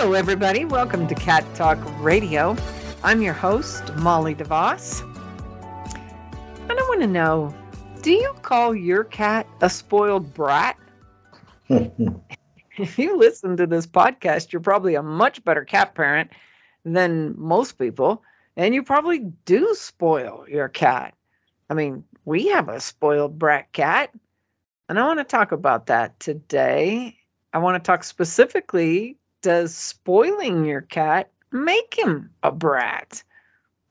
Hello, everybody. Welcome to Cat Talk Radio. I'm your host, Molly DeVoss. And I want to know do you call your cat a spoiled brat? if you listen to this podcast, you're probably a much better cat parent than most people. And you probably do spoil your cat. I mean, we have a spoiled brat cat. And I want to talk about that today. I want to talk specifically does spoiling your cat make him a brat?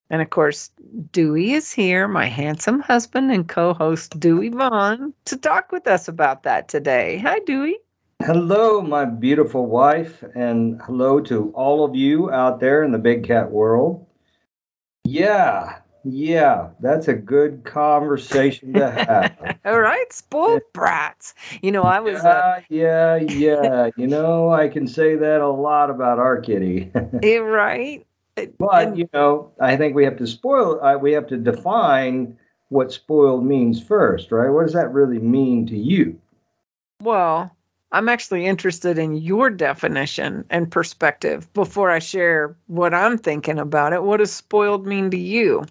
And of course, Dewey is here, my handsome husband and co host Dewey Vaughn, to talk with us about that today. Hi, Dewey. Hello, my beautiful wife, and hello to all of you out there in the big cat world. Yeah, yeah, that's a good conversation to have. All right, spoiled brats. You know, I was. Uh, yeah, uh... yeah, yeah. you know, I can say that a lot about our kitty. yeah, right. But you know, I think we have to spoil. Uh, we have to define what spoiled means first, right? What does that really mean to you? Well, I'm actually interested in your definition and perspective before I share what I'm thinking about it. What does spoiled mean to you?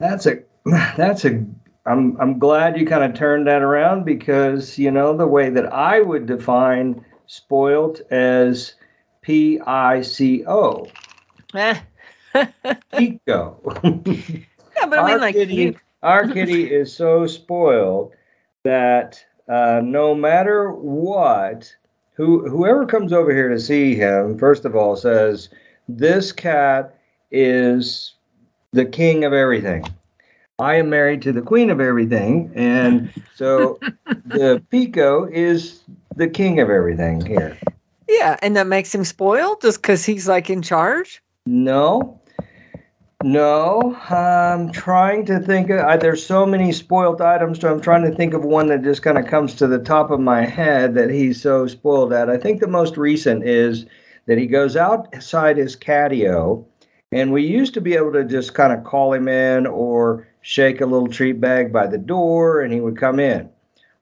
That's a that's a I'm I'm glad you kind of turned that around because you know the way that I would define spoilt as P I C O. Pico. yeah, but I mean, our like kitty, you... our kitty is so spoiled that uh, no matter what, who whoever comes over here to see him, first of all, says this cat is the king of everything. I am married to the queen of everything, and so the Pico is the king of everything here. Yeah, and that makes him spoiled just because he's like in charge. No, no. I'm trying to think. Of, uh, there's so many spoiled items, so I'm trying to think of one that just kind of comes to the top of my head that he's so spoiled at. I think the most recent is that he goes outside his catio and we used to be able to just kind of call him in or shake a little treat bag by the door and he would come in.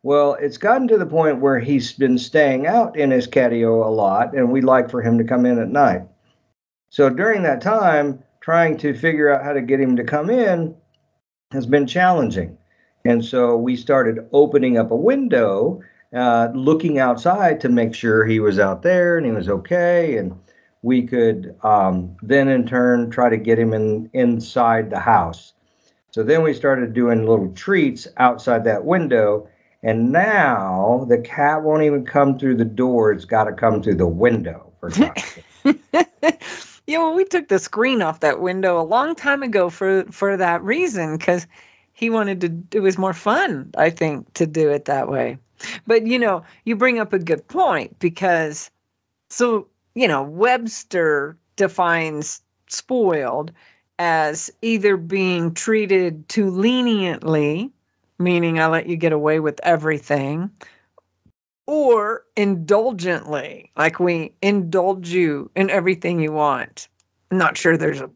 Well, it's gotten to the point where he's been staying out in his catio a lot and we'd like for him to come in at night. So during that time, trying to figure out how to get him to come in has been challenging. And so we started opening up a window, uh, looking outside to make sure he was out there and he was okay. And we could um, then in turn try to get him in inside the house. So then we started doing little treats outside that window. And now the cat won't even come through the door. It's got to come through the window. For yeah, well, we took the screen off that window a long time ago for for that reason because he wanted to. It was more fun, I think, to do it that way. But you know, you bring up a good point because so you know, Webster defines spoiled as either being treated too leniently, meaning I let you get away with everything, or indulgently, like we indulge you in everything you want. I'm not sure there's a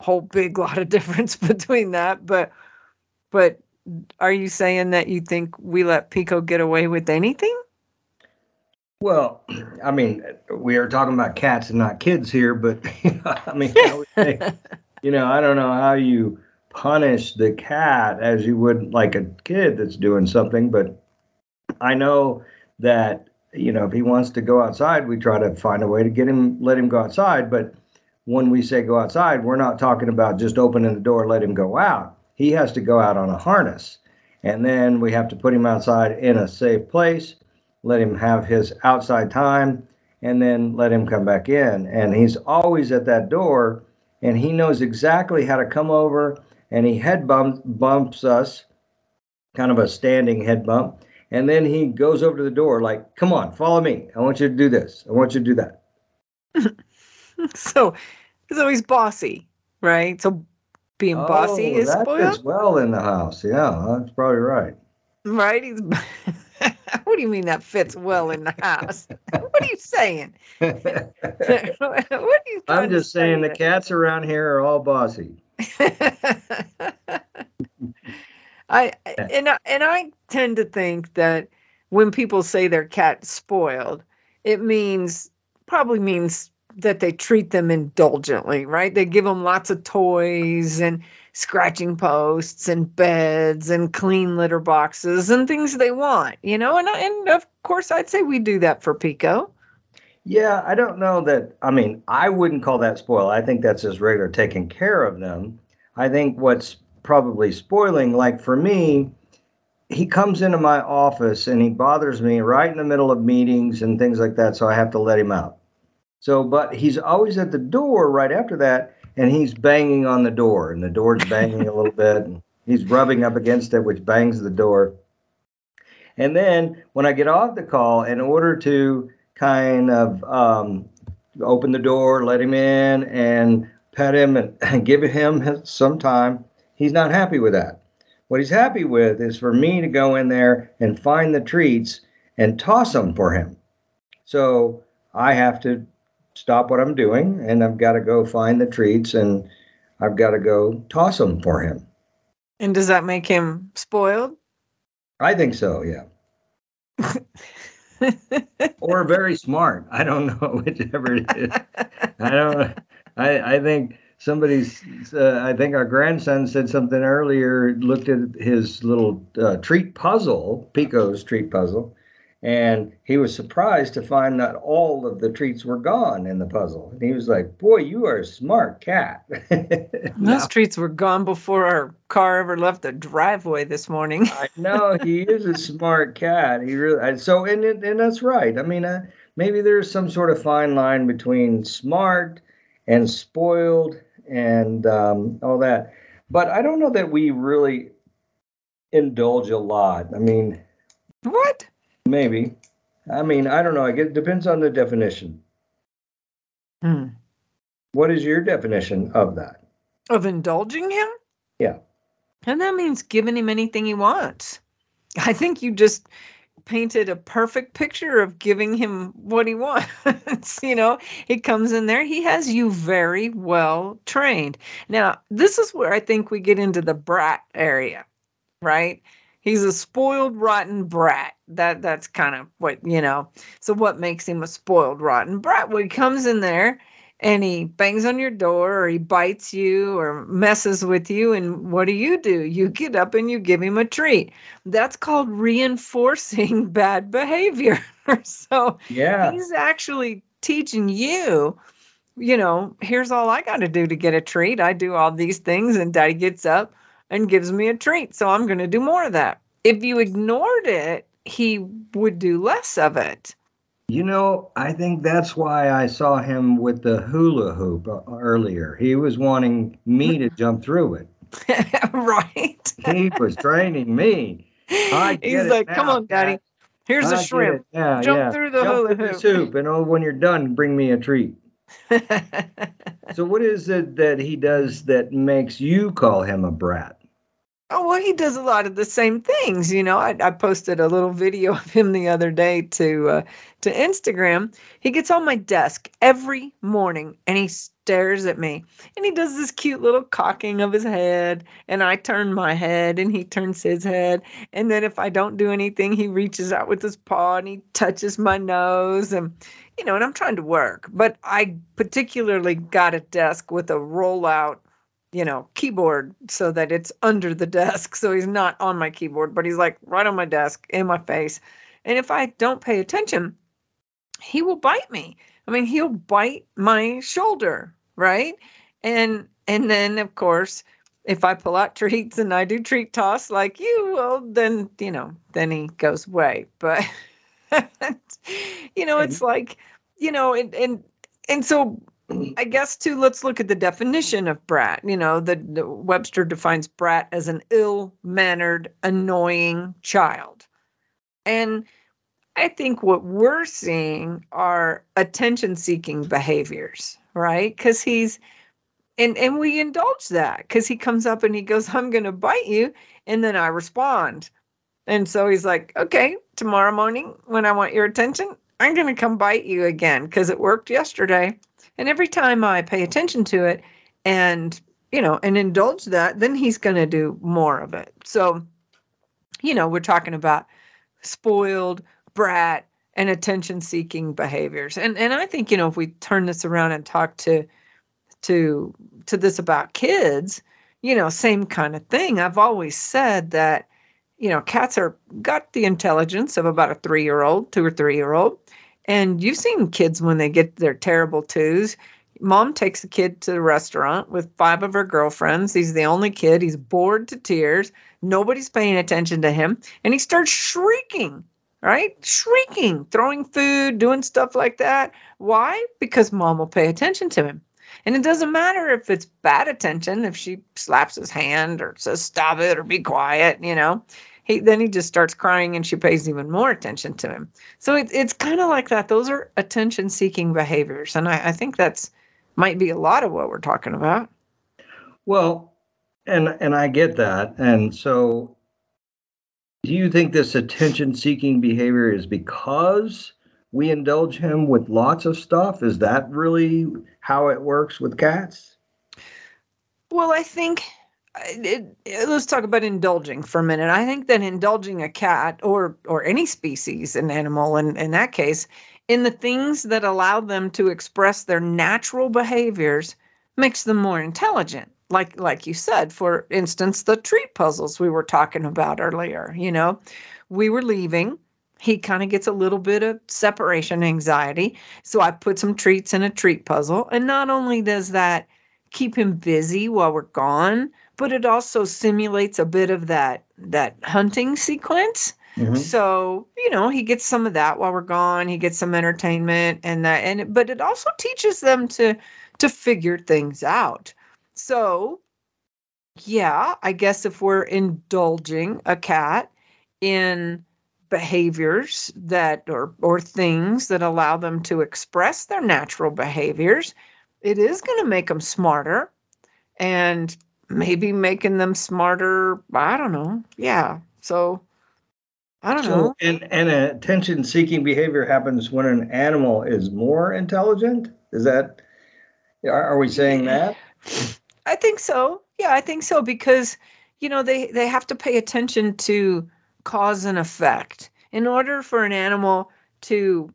whole big lot of difference between that, but but are you saying that you think we let Pico get away with anything? Well, I mean, we are talking about cats and not kids here, but I mean, I say, you know, I don't know how you punish the cat as you would like a kid that's doing something, but I know that you know if he wants to go outside, we try to find a way to get him, let him go outside. But when we say go outside, we're not talking about just opening the door, let him go out. He has to go out on a harness, and then we have to put him outside in a safe place let him have his outside time, and then let him come back in. And he's always at that door, and he knows exactly how to come over, and he head bump, bumps us, kind of a standing head bump. And then he goes over to the door, like, come on, follow me. I want you to do this. I want you to do that. so, so he's bossy, right? So being bossy Oh, is spoiled, well in the house. Yeah, that's probably right. right? He's. what do you mean that fits well in the house? what are you saying? what are you? I'm just saying the cats around here are all bossy. I and I, and I tend to think that when people say their cat's spoiled, it means probably means that they treat them indulgently, right? They give them lots of toys and scratching posts and beds and clean litter boxes and things they want, you know. And and of course, I'd say we do that for Pico. Yeah, I don't know that. I mean, I wouldn't call that spoil. I think that's just regular taking care of them. I think what's probably spoiling, like for me, he comes into my office and he bothers me right in the middle of meetings and things like that. So I have to let him out. So, but he's always at the door right after that and he's banging on the door and the door's banging a little bit and he's rubbing up against it, which bangs the door. And then when I get off the call, in order to kind of um, open the door, let him in, and pet him and, and give him some time. He's not happy with that. What he's happy with is for me to go in there and find the treats and toss them for him. So I have to stop what I'm doing and I've got to go find the treats and I've got to go toss them for him. And does that make him spoiled? I think so, yeah. or very smart. I don't know whichever it is. I don't. I I think somebody's. Uh, I think our grandson said something earlier. Looked at his little uh, treat puzzle, Pico's treat puzzle, and he was surprised to find that all of the treats were gone in the puzzle. And he was like, "Boy, you are a smart cat." Those treats were gone before our car ever left the driveway this morning. I know he is a smart cat. He really and so and it, and that's right. I mean, uh, maybe there's some sort of fine line between smart and spoiled and um, all that. But I don't know that we really indulge a lot. I mean, What? Maybe. I mean, I don't know. I guess it depends on the definition. Hmm. What is your definition of that? Of indulging him? Yeah. And that means giving him anything he wants. I think you just painted a perfect picture of giving him what he wants. you know, he comes in there, he has you very well trained. Now, this is where I think we get into the brat area, right? He's a spoiled rotten brat. That that's kind of what, you know. So what makes him a spoiled rotten brat? Well, he comes in there and he bangs on your door or he bites you or messes with you and what do you do you get up and you give him a treat that's called reinforcing bad behavior so Yeah. he's actually teaching you you know here's all i got to do to get a treat i do all these things and daddy gets up and gives me a treat so i'm going to do more of that if you ignored it he would do less of it You know, I think that's why I saw him with the hula hoop uh, earlier. He was wanting me to jump through it. right He was training me. I get He's like, come on, daddy. Here's I a shrimp. Yeah, Jump yeah. through the Jump hula through hoop. soup, and oh, when you're done, bring me a treat. So, what is it that he does that makes you call him a brat? Oh, well, he does a lot of the same things. You know, I, I posted a little video of him the other day to uh, to Instagram. He gets on my desk every morning and he stares at me and he does this cute little cocking of his head and I turn my head and he turns his head and then if I don't do anything he reaches out with his paw and he touches my nose and you know and I'm trying to work but I particularly got a desk with a rollout you know keyboard so that it's under the desk so he's not on my keyboard but he's like right on my desk in my face and if I don't pay attention he will bite me. I mean, he'll bite my shoulder, right? And and then of course, if I pull out treats and I do treat toss like you, well, then you know, then he goes away. But you know, it's like, you know, and and and so I guess too. Let's look at the definition of brat. You know, the, the Webster defines brat as an ill-mannered, annoying child, and I think what we're seeing are attention seeking behaviors, right? Because he's and and we indulge that because he comes up and he goes, "I'm going to bite you," and then I respond, and so he's like, "Okay, tomorrow morning when I want your attention, I'm going to come bite you again because it worked yesterday." And every time I pay attention to it and you know and indulge that, then he's going to do more of it. So, you know, we're talking about spoiled brat and attention seeking behaviors. And and I think, you know, if we turn this around and talk to to to this about kids, you know, same kind of thing. I've always said that you know, cats are got the intelligence of about a 3-year-old, 2 or 3-year-old. And you've seen kids when they get their terrible twos. Mom takes a kid to the restaurant with five of her girlfriends. He's the only kid. He's bored to tears. Nobody's paying attention to him. And he starts shrieking right? Shrieking, throwing food, doing stuff like that. Why? Because mom will pay attention to him. And it doesn't matter if it's bad attention, if she slaps his hand or says, stop it or be quiet, you know. He, then he just starts crying and she pays even more attention to him. So it, it's kind of like that. Those are attention seeking behaviors. And I, I think that's might be a lot of what we're talking about. Well, and and I get that. And so do you think this attention seeking behavior is because we indulge him with lots of stuff? Is that really how it works with cats? Well, I think it, it, let's talk about indulging for a minute. I think that indulging a cat or or any species, an animal, in, in that case, in the things that allow them to express their natural behaviors makes them more intelligent. Like like you said for instance the treat puzzles we were talking about earlier you know we were leaving. He kind of gets a little bit of separation anxiety. So i put some treats in a treat puzzle. And not only does that keep him busy while we're gone but it also simulates a bit of that that hunting sequence. Mm-hmm. so you know he gets some of that while we're gone. He gets some entertainment and that and but it also teaches them to to figure things out. So, yeah, I guess if we're indulging a cat in behaviors that or or things that allow them to express their natural behaviors, it is going to make them smarter. And maybe making them smarter, I don't know. Yeah. So I don't so, know. And and attention seeking behavior happens when an animal is more intelligent? Is that are, are we saying that? I think so. Yeah, I think so because you know they they have to pay attention to cause and effect in order for an animal to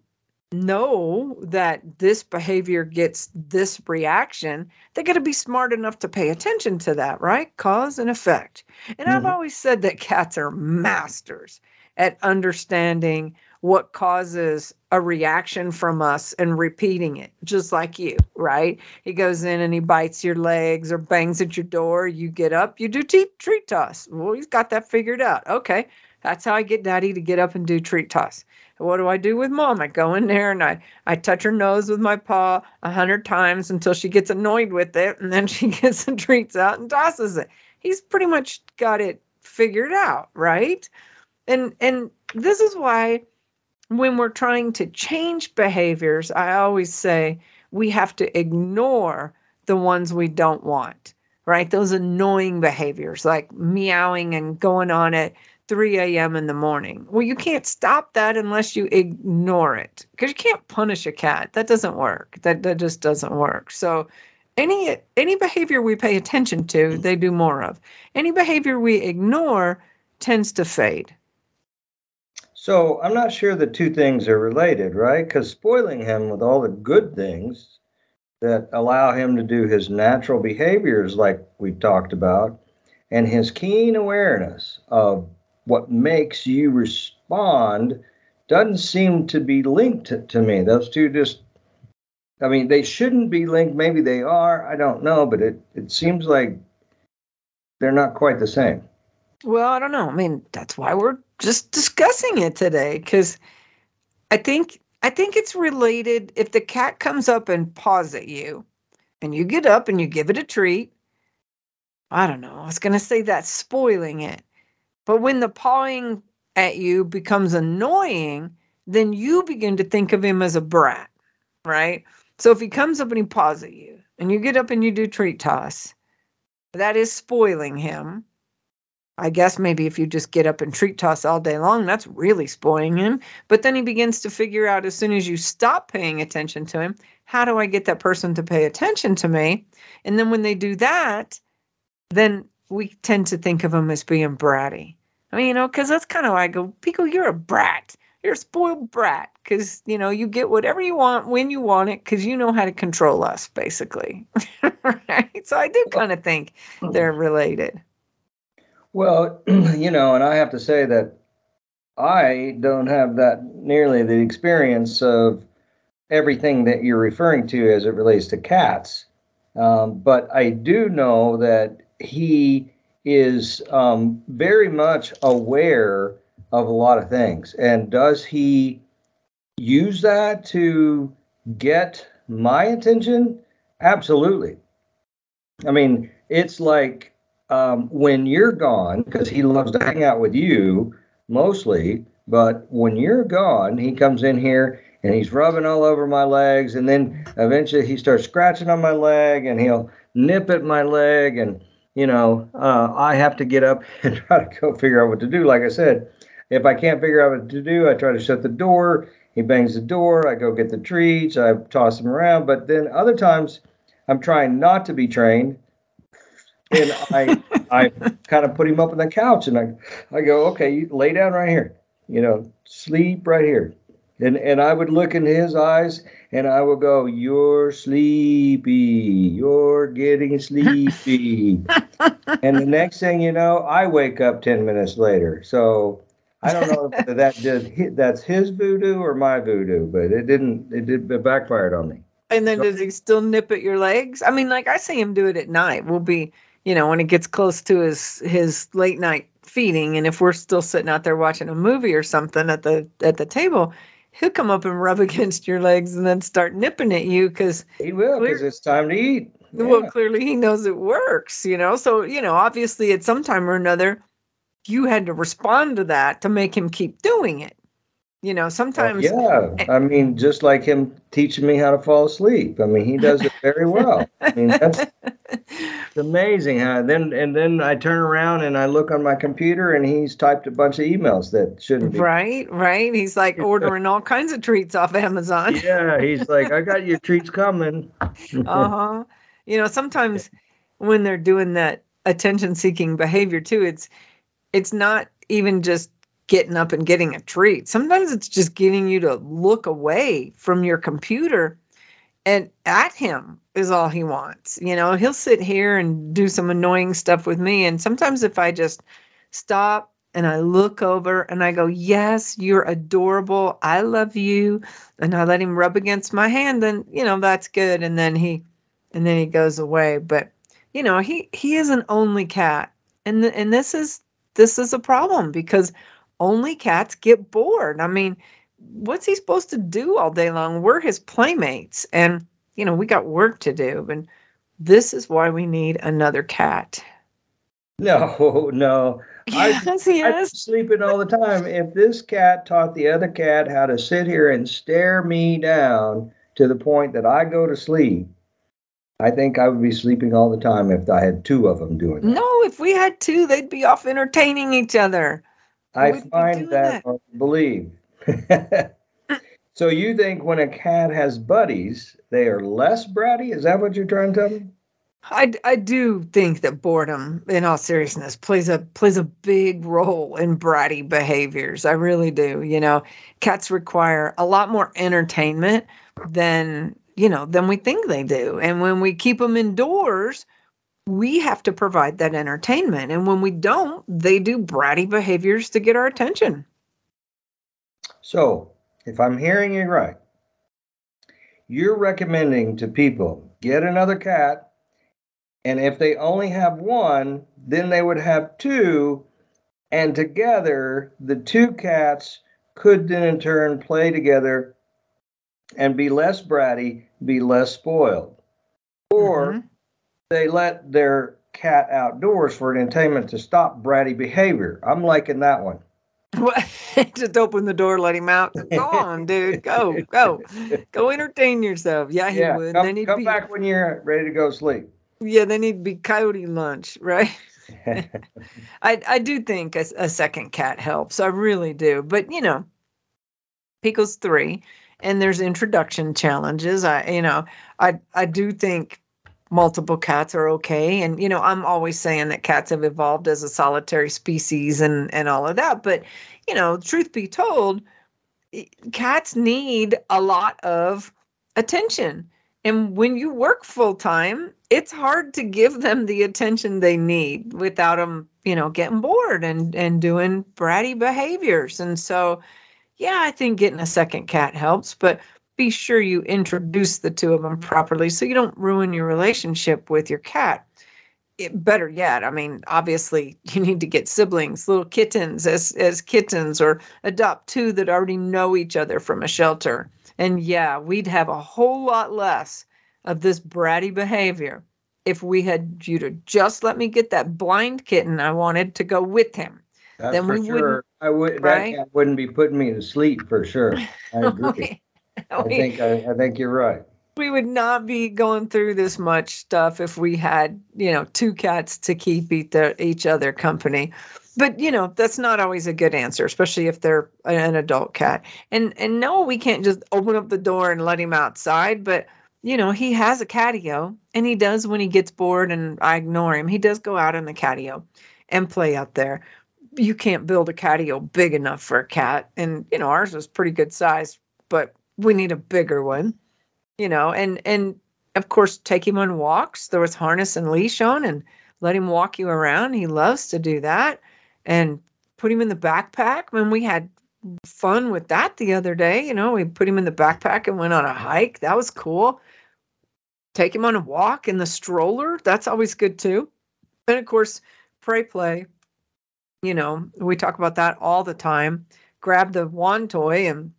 know that this behavior gets this reaction they got to be smart enough to pay attention to that right cause and effect and mm-hmm. i've always said that cats are masters at understanding what causes a reaction from us and repeating it, just like you, right? He goes in and he bites your legs or bangs at your door. You get up, you do treat, treat toss. Well, he's got that figured out. Okay, that's how I get daddy to get up and do treat toss. What do I do with mom? I go in there and I, I touch her nose with my paw a hundred times until she gets annoyed with it, and then she gets the treats out and tosses it. He's pretty much got it figured out, right? And and this is why when we're trying to change behaviors, I always say we have to ignore the ones we don't want, right? Those annoying behaviors like meowing and going on at 3 a.m. in the morning. Well, you can't stop that unless you ignore it because you can't punish a cat. That doesn't work. That, that just doesn't work. So, any any behavior we pay attention to, mm. they do more of. Any behavior we ignore tends to fade. So I'm not sure the two things are related, right? Because spoiling him with all the good things that allow him to do his natural behaviors, like we talked about, and his keen awareness of what makes you respond doesn't seem to be linked to, to me. Those two just, I mean, they shouldn't be linked. Maybe they are. I don't know, but it, it seems like they're not quite the same. Well, I don't know. I mean, that's why we're just discussing it today because I think I think it's related. If the cat comes up and paws at you, and you get up and you give it a treat, I don't know. I was gonna say that's spoiling it, but when the pawing at you becomes annoying, then you begin to think of him as a brat, right? So if he comes up and he paws at you and you get up and you do treat toss, that is spoiling him. I guess maybe if you just get up and treat toss all day long, that's really spoiling him. But then he begins to figure out as soon as you stop paying attention to him, how do I get that person to pay attention to me? And then when they do that, then we tend to think of them as being bratty. I mean, you know, because that's kind of why I go, Pico, you're a brat. You're a spoiled brat because, you know, you get whatever you want when you want it because you know how to control us, basically. right? So I do kind of think they're related. Well, you know, and I have to say that I don't have that nearly the experience of everything that you're referring to as it relates to cats. Um, but I do know that he is um, very much aware of a lot of things. And does he use that to get my attention? Absolutely. I mean, it's like um, when you're gone, because he loves to hang out with you mostly, but when you're gone, he comes in here and he's rubbing all over my legs. And then eventually he starts scratching on my leg and he'll nip at my leg. And, you know, uh, I have to get up and try to go figure out what to do. Like I said, if I can't figure out what to do, I try to shut the door. He bangs the door. I go get the treats. I toss them around. But then other times, I'm trying not to be trained and I I kind of put him up on the couch and I I go, okay, you lay down right here, you know, sleep right here. And and I would look in his eyes and I would go, You're sleepy, you're getting sleepy. and the next thing you know, I wake up ten minutes later. So I don't know if that did that's his voodoo or my voodoo, but it didn't it did it backfired on me. And then does he still nip at your legs? I mean, like I see him do it at night. We'll be you know, when it gets close to his his late night feeding, and if we're still sitting out there watching a movie or something at the at the table, he'll come up and rub against your legs and then start nipping at you because he will because it's time to eat. Yeah. Well, clearly he knows it works, you know. So you know, obviously at some time or another, you had to respond to that to make him keep doing it. You know, sometimes. Uh, yeah, I mean, just like him teaching me how to fall asleep. I mean, he does it very well. I mean, that's it's amazing how. Then and then I turn around and I look on my computer and he's typed a bunch of emails that shouldn't be. Right, right. He's like ordering all kinds of treats off Amazon. yeah, he's like, I got your treats coming. uh huh. You know, sometimes when they're doing that attention-seeking behavior too, it's it's not even just getting up and getting a treat. Sometimes it's just getting you to look away from your computer and at him is all he wants. You know, he'll sit here and do some annoying stuff with me. And sometimes if I just stop and I look over and I go, Yes, you're adorable. I love you. And I let him rub against my hand, then, you know, that's good. And then he and then he goes away. But, you know, he he is an only cat. And th- and this is this is a problem because only cats get bored. I mean, what's he supposed to do all day long? We're his playmates. And, you know, we got work to do. And this is why we need another cat. No, no. Yes, I, he is. sleeping all the time. If this cat taught the other cat how to sit here and stare me down to the point that I go to sleep, I think I would be sleeping all the time if I had two of them doing that. No, if we had two, they'd be off entertaining each other. I find that, that. believe. so you think when a cat has buddies, they are less bratty? Is that what you're trying to tell me? I, I do think that boredom, in all seriousness, plays a plays a big role in bratty behaviors. I really do. You know, cats require a lot more entertainment than you know than we think they do, and when we keep them indoors, we have to provide that entertainment. And when we don't, they do bratty behaviors to get our attention. So, if I'm hearing you right, you're recommending to people get another cat, and if they only have one, then they would have two, and together the two cats could then in turn play together and be less bratty, be less spoiled. Or mm-hmm they let their cat outdoors for entertainment to stop bratty behavior. I'm liking that one. just open the door, let him out. Go on, dude. Go, go, go. Entertain yourself. Yeah, he yeah, would. come, then he'd come be, back when you're ready to go sleep. Yeah, then he'd be coyote lunch, right? I I do think a, a second cat helps. I really do. But you know, Pico's three, and there's introduction challenges. I you know I I do think multiple cats are okay. And you know i'm always saying that cats have evolved as a solitary species and and all of that. But you know truth be told cats need a lot of attention. And when you work full time it's hard to give them the attention they need without them you know getting bored and and doing bratty behaviors. And so yeah i think getting a second cat helps. But be sure you introduce the two of them properly so you don't ruin your relationship with your cat. It, better yet, I mean, obviously, you need to get siblings, little kittens as as kittens, or adopt two that already know each other from a shelter. And yeah, we'd have a whole lot less of this bratty behavior if we had you to just let me get that blind kitten I wanted to go with him. That's then for we sure. wouldn't, I would. right? That cat wouldn't be putting me to sleep for sure. I agree. I think I, I think you're right. we would not be going through this much stuff if we had you know two cats to keep each, each other company. But you know that's not always a good answer especially if they're an adult cat. And and no we can't just open up the door and let him outside but you know he has a catio and he does when he gets bored and i ignore him. He does go out in the catio and play out there. You can't build a catio big enough for a cat and you know ours was pretty good size but we need a bigger one you know and and of course take him on walks. There was harness and leash on and let him walk you around. He loves to do that and put him in the backpack. When we had fun with that the other day you know we put him in the backpack and went on a hike. That was cool. Take him on a walk in the stroller. That's always good too. And of course prey play. You know we talk about that all the time. Grab the wand toy and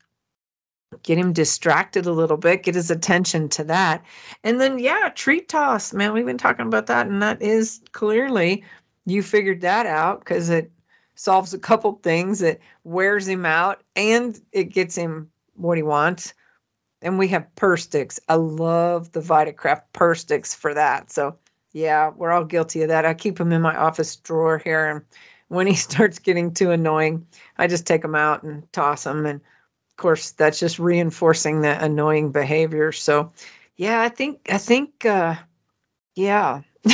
get him distracted a little bit, get his attention to that. And then, yeah, treat toss, man. We've been talking about that, and that is clearly you figured that out because it solves a couple things. It wears him out and it gets him what he wants. And we have purr sticks. I love the Vitakraft purr sticks for that. So, yeah, we're all guilty of that. I keep them in my office drawer here. And when he starts getting too annoying, I just take them out and toss them. And course that's just reinforcing that annoying behavior. So yeah i think i think uh yeah.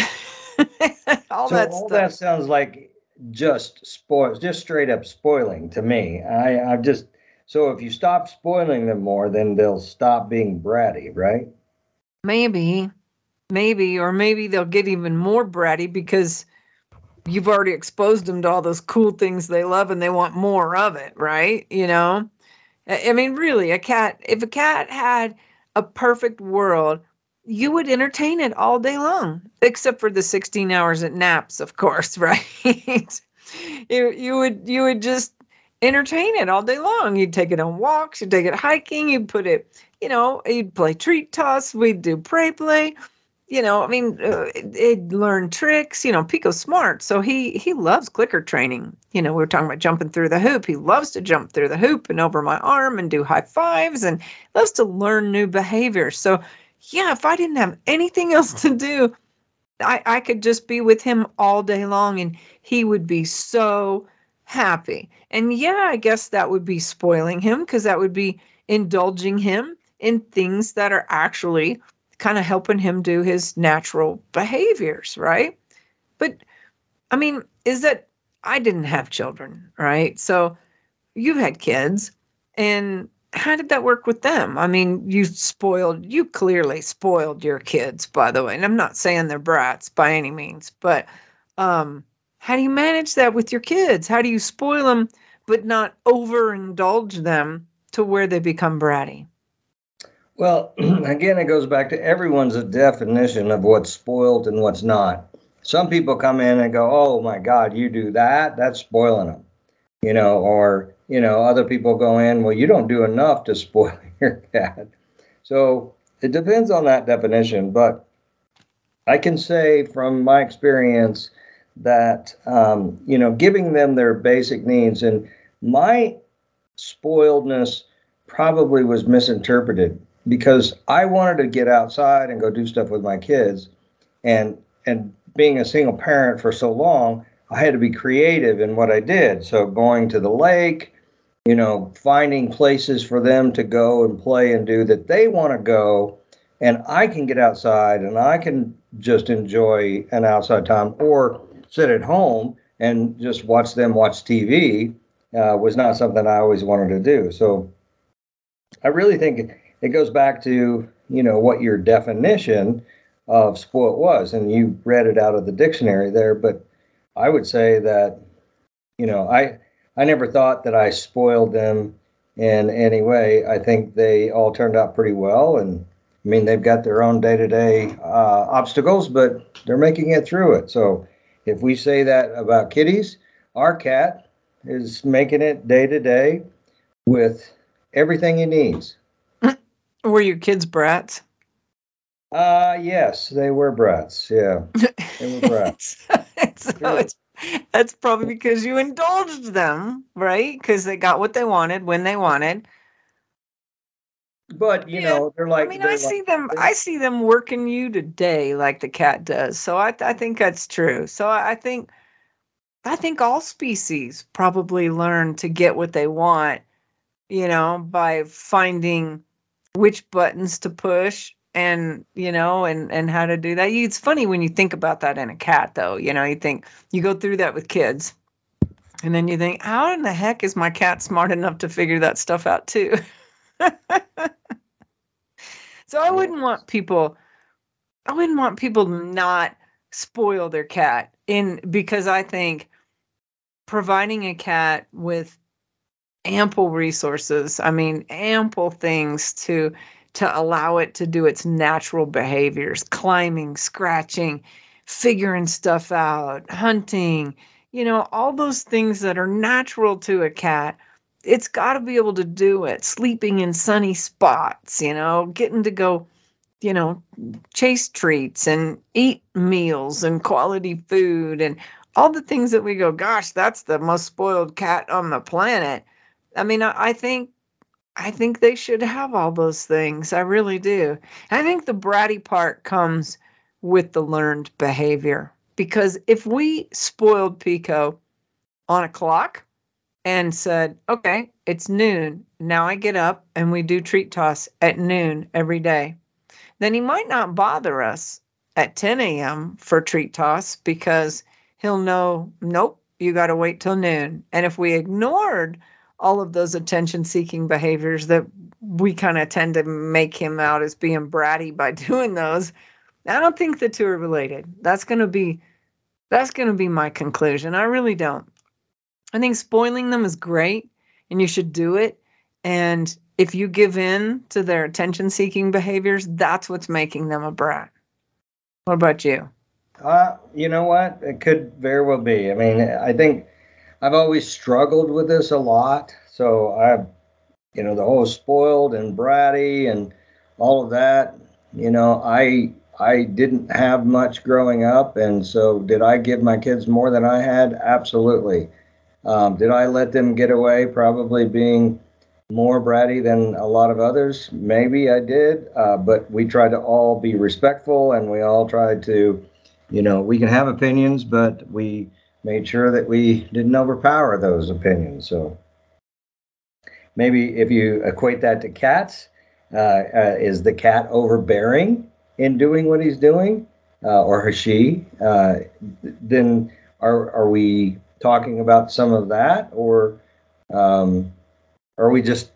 All so that all stuff. that sounds like just spoils, just straight up spoiling to me. I, I just so if you stop spoiling them more, then they'll stop being bratty, right? maybe maybe or maybe they'll get even more bratty because you've already exposed them to all those cool things they love and they want more of it right? You know I mean, really, a cat, if a cat had a perfect world, you would entertain it all day long, except for the 16 hours it naps, of course, right? you, you would you would just entertain it all day long. You'd take it on walks, you'd take it hiking, you'd put it, you know, you'd play treat toss, we'd do prey play. You know, I mean, uh, it'd learn tricks. You know, Pico's smart, so he he loves clicker training. You know, we were talking about jumping through the hoop. He loves to jump through the hoop and over my arm and do high fives, and loves to learn new behaviors. So, yeah, if I didn't have anything else to do, I I could just be with him all day long, and he would be so happy. And yeah, I guess that would be spoiling him because that would be indulging him in things that are actually kind of helping him do his natural behaviors, right? But I mean, is that I didn't have children, right? So you had kids, and how did that work with them? I mean, you spoiled, you clearly spoiled your kids, by the way. And I'm not saying they're brats by any means, but um, how do you manage that with your kids? How do you spoil them, but not overindulge them to where they become bratty? Well, again, it goes back to everyone's definition of what's spoiled and what's not. Some people come in and go, "Oh my God, you do that? That's spoiling them," you know, or you know, other people go in, "Well, you don't do enough to spoil your cat." So it depends on that definition, but I can say from my experience that um, you know, giving them their basic needs and my spoiledness probably was misinterpreted because I wanted to get outside and go do stuff with my kids, and and being a single parent for so long, I had to be creative in what I did. So going to the lake, you know, finding places for them to go and play and do that they want to go, and I can get outside and I can just enjoy an outside time or sit at home and just watch them watch TV uh, was not something I always wanted to do. So I really think it goes back to you know what your definition of spoilt was, and you read it out of the dictionary there. But I would say that you know I I never thought that I spoiled them in any way. I think they all turned out pretty well, and I mean they've got their own day to day obstacles, but they're making it through it. So if we say that about kitties, our cat is making it day to day with everything he needs. Were your kids brats? Uh yes, they were brats. Yeah, they were brats. so it's that's probably because you indulged them, right? Because they got what they wanted when they wanted. But you yeah. know, they're like. I mean, I like, see them. I see them working you today, like the cat does. So I, I think that's true. So I think, I think all species probably learn to get what they want, you know, by finding which buttons to push and you know and and how to do that. It's funny when you think about that in a cat though. You know you think you go through that with kids and then you think how in the heck is my cat smart enough to figure that stuff out too? So i wouldn't want people i wouldn't want people not spoil their cat in because i think providing a cat with ample resources i mean ample things to to allow it to do its natural behaviors climbing scratching figuring stuff out hunting you know all those things that are natural to a cat it's got to be able to do it. Sleeping in sunny spots you know getting to go you know chase treats and eat meals and quality food and all the things that we go gosh that's the most spoiled cat on the planet I mean, I, I think I think they should have all those things. I really do. I think the bratty part comes with the learned behavior because if we spoiled Pico on a clock and said, okay, it's noon, now I get up and we do treat toss at noon every day, then he might not bother us at 10 a.m. for treat toss because he'll know, nope, you got to wait till noon. And if we ignored all of those attention seeking behaviors that we kind of tend to make him out as being bratty by doing those i don't think the two are related. That's going to be that's going to be my conclusion. I really don't. I think spoiling them is great and you should do it and if you give in to their attention seeking behaviors that's what's making them a brat. What about you? Uh you know what? It could very well be. I mean i think I've always struggled with this a lot. So I, you know, the whole spoiled and bratty and all of that. You know, I I didn't have much growing up, and so did I give my kids more than I had? Absolutely. Um, did I let them get away? Probably being more bratty than a lot of others. Maybe I did, uh, but we tried to all be respectful, and we all tried to, you know, we can have opinions, but we made sure that we didn't overpower those opinions. So maybe if you equate that to cats, uh, uh, is the cat overbearing in doing what he's doing, uh, or she? Uh, then are are we talking about some of that, or um, are we just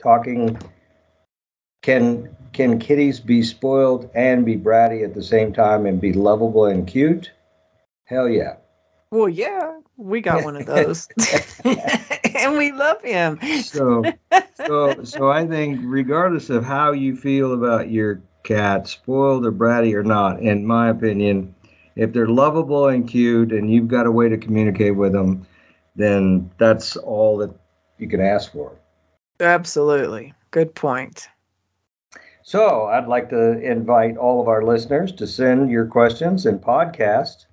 talking? Can can kitties be spoiled and be bratty at the same time and be lovable and cute? Hell yeah. Well, yeah, we got one of those, and we love him. so, so, so I think, regardless of how you feel about your cat, spoiled or bratty or not, in my opinion, if they're lovable and cute, and you've got a way to communicate with them, then that's all that you can ask for. Absolutely, good point. So, I'd like to invite all of our listeners to send your questions and podcast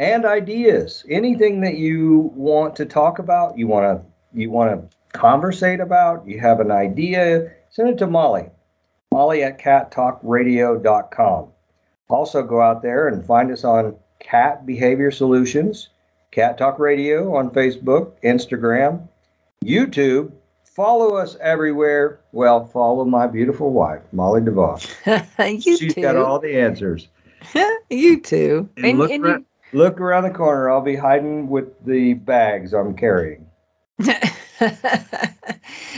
and ideas. Anything that you want to talk about, you want to you want to conversate about, you have an idea, send it to Molly. Molly at cattalkradio.com. Also go out there and find us on Cat Behavior Solutions, Cat Talk Radio on Facebook, Instagram, YouTube. Follow us everywhere. Well, follow my beautiful wife, Molly DeVoss. you She's too. got all the answers. you too. And, look, around, look around the corner. I'll be hiding with the bags I'm carrying.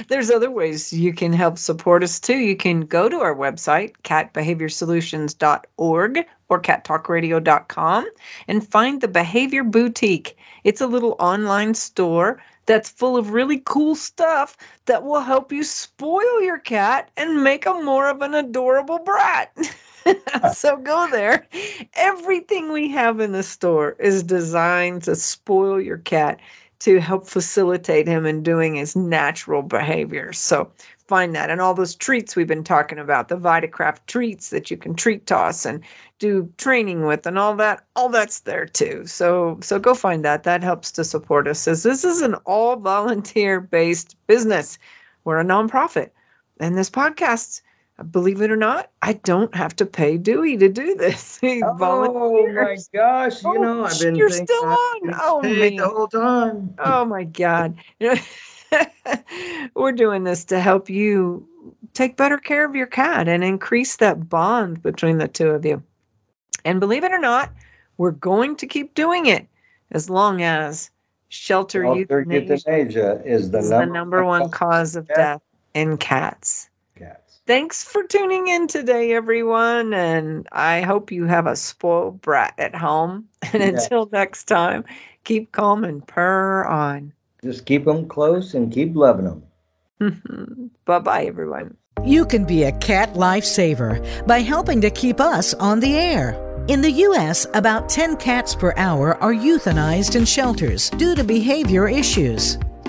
There's other ways you can help support us too. You can go to our website, catbehaviorsolutions.org or cattalkradio.com and find the Behavior Boutique. It's a little online store that's full of really cool stuff that will help you spoil your cat and make him more of an adorable brat. so go there. Everything we have in the store is designed to spoil your cat to help facilitate him in doing his natural behavior. So find that and all those treats we've been talking about, the Vitakraft treats that you can treat toss and do training with and all that, all that's there too. So so go find that. That helps to support us as this is an all volunteer based business. We're a nonprofit. And this podcast believe it or not, I don't have to pay Dewey to do this. He oh volunteers. my gosh! You Oh, know, I've been you're still on. Oh, paid the whole time. Oh my God. You know, We're doing this to help you take better care of your cat and increase that bond between the two of you. And believe it or not, we're going to keep doing it as long as shelter Shelter euthanasia euthanasia is the is number, the number one cause of death. in. Cats. Thanks for tuning in today, everyone. And I hope you have a spoiled brat at home. And Yes. until next time, keep calm and purr on. Just keep them close and keep loving them. bye bye, everyone. You can be a cat lifesaver by helping to keep us on the air. In the U.S., about 10 cats per hour are euthanized in shelters due to behavior issues.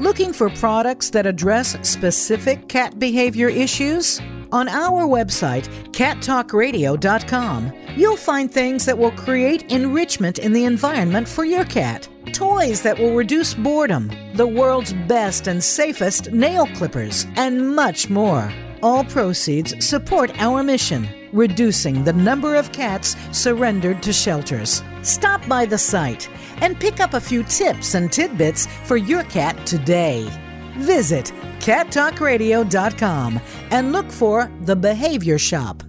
Looking for products that address specific cat behavior issues? On our website, cattalkradio.com, you'll find things that will create enrichment in the environment for your cat. Toys that will reduce boredom, the world's best and safest nail clippers, and much more. All proceeds support our mission, reducing the number of cats surrendered to shelters. Stop by the site and pick up a few tips and tidbits for your cat today. Visit cattalkradio.com and look for the Behavior Shop.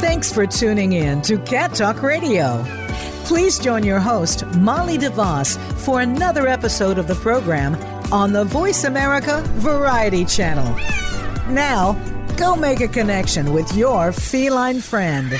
Thanks for tuning in to Cat Talk Radio. Please join your host, Molly DeVoss, for another episode of the program on the Voice America Variety Channel. Now, go make a connection with your feline friend.